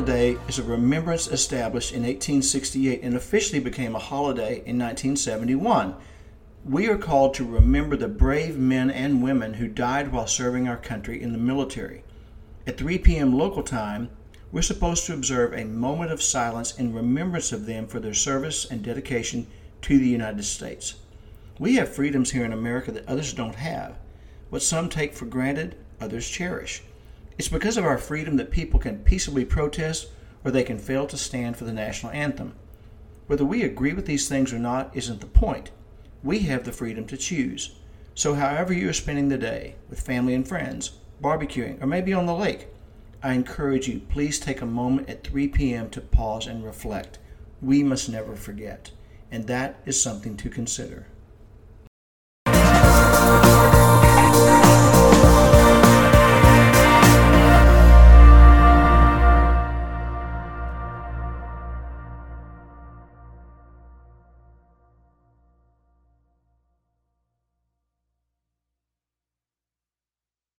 Day is a remembrance established in 1868 and officially became a holiday in 1971. We are called to remember the brave men and women who died while serving our country in the military. At 3 p.m. local time, we're supposed to observe a moment of silence in remembrance of them for their service and dedication to the United States. We have freedoms here in America that others don't have. What some take for granted, others cherish. It's because of our freedom that people can peaceably protest or they can fail to stand for the national anthem. Whether we agree with these things or not isn't the point. We have the freedom to choose. So, however you are spending the day, with family and friends, barbecuing, or maybe on the lake, I encourage you, please take a moment at 3 p.m. to pause and reflect. We must never forget, and that is something to consider.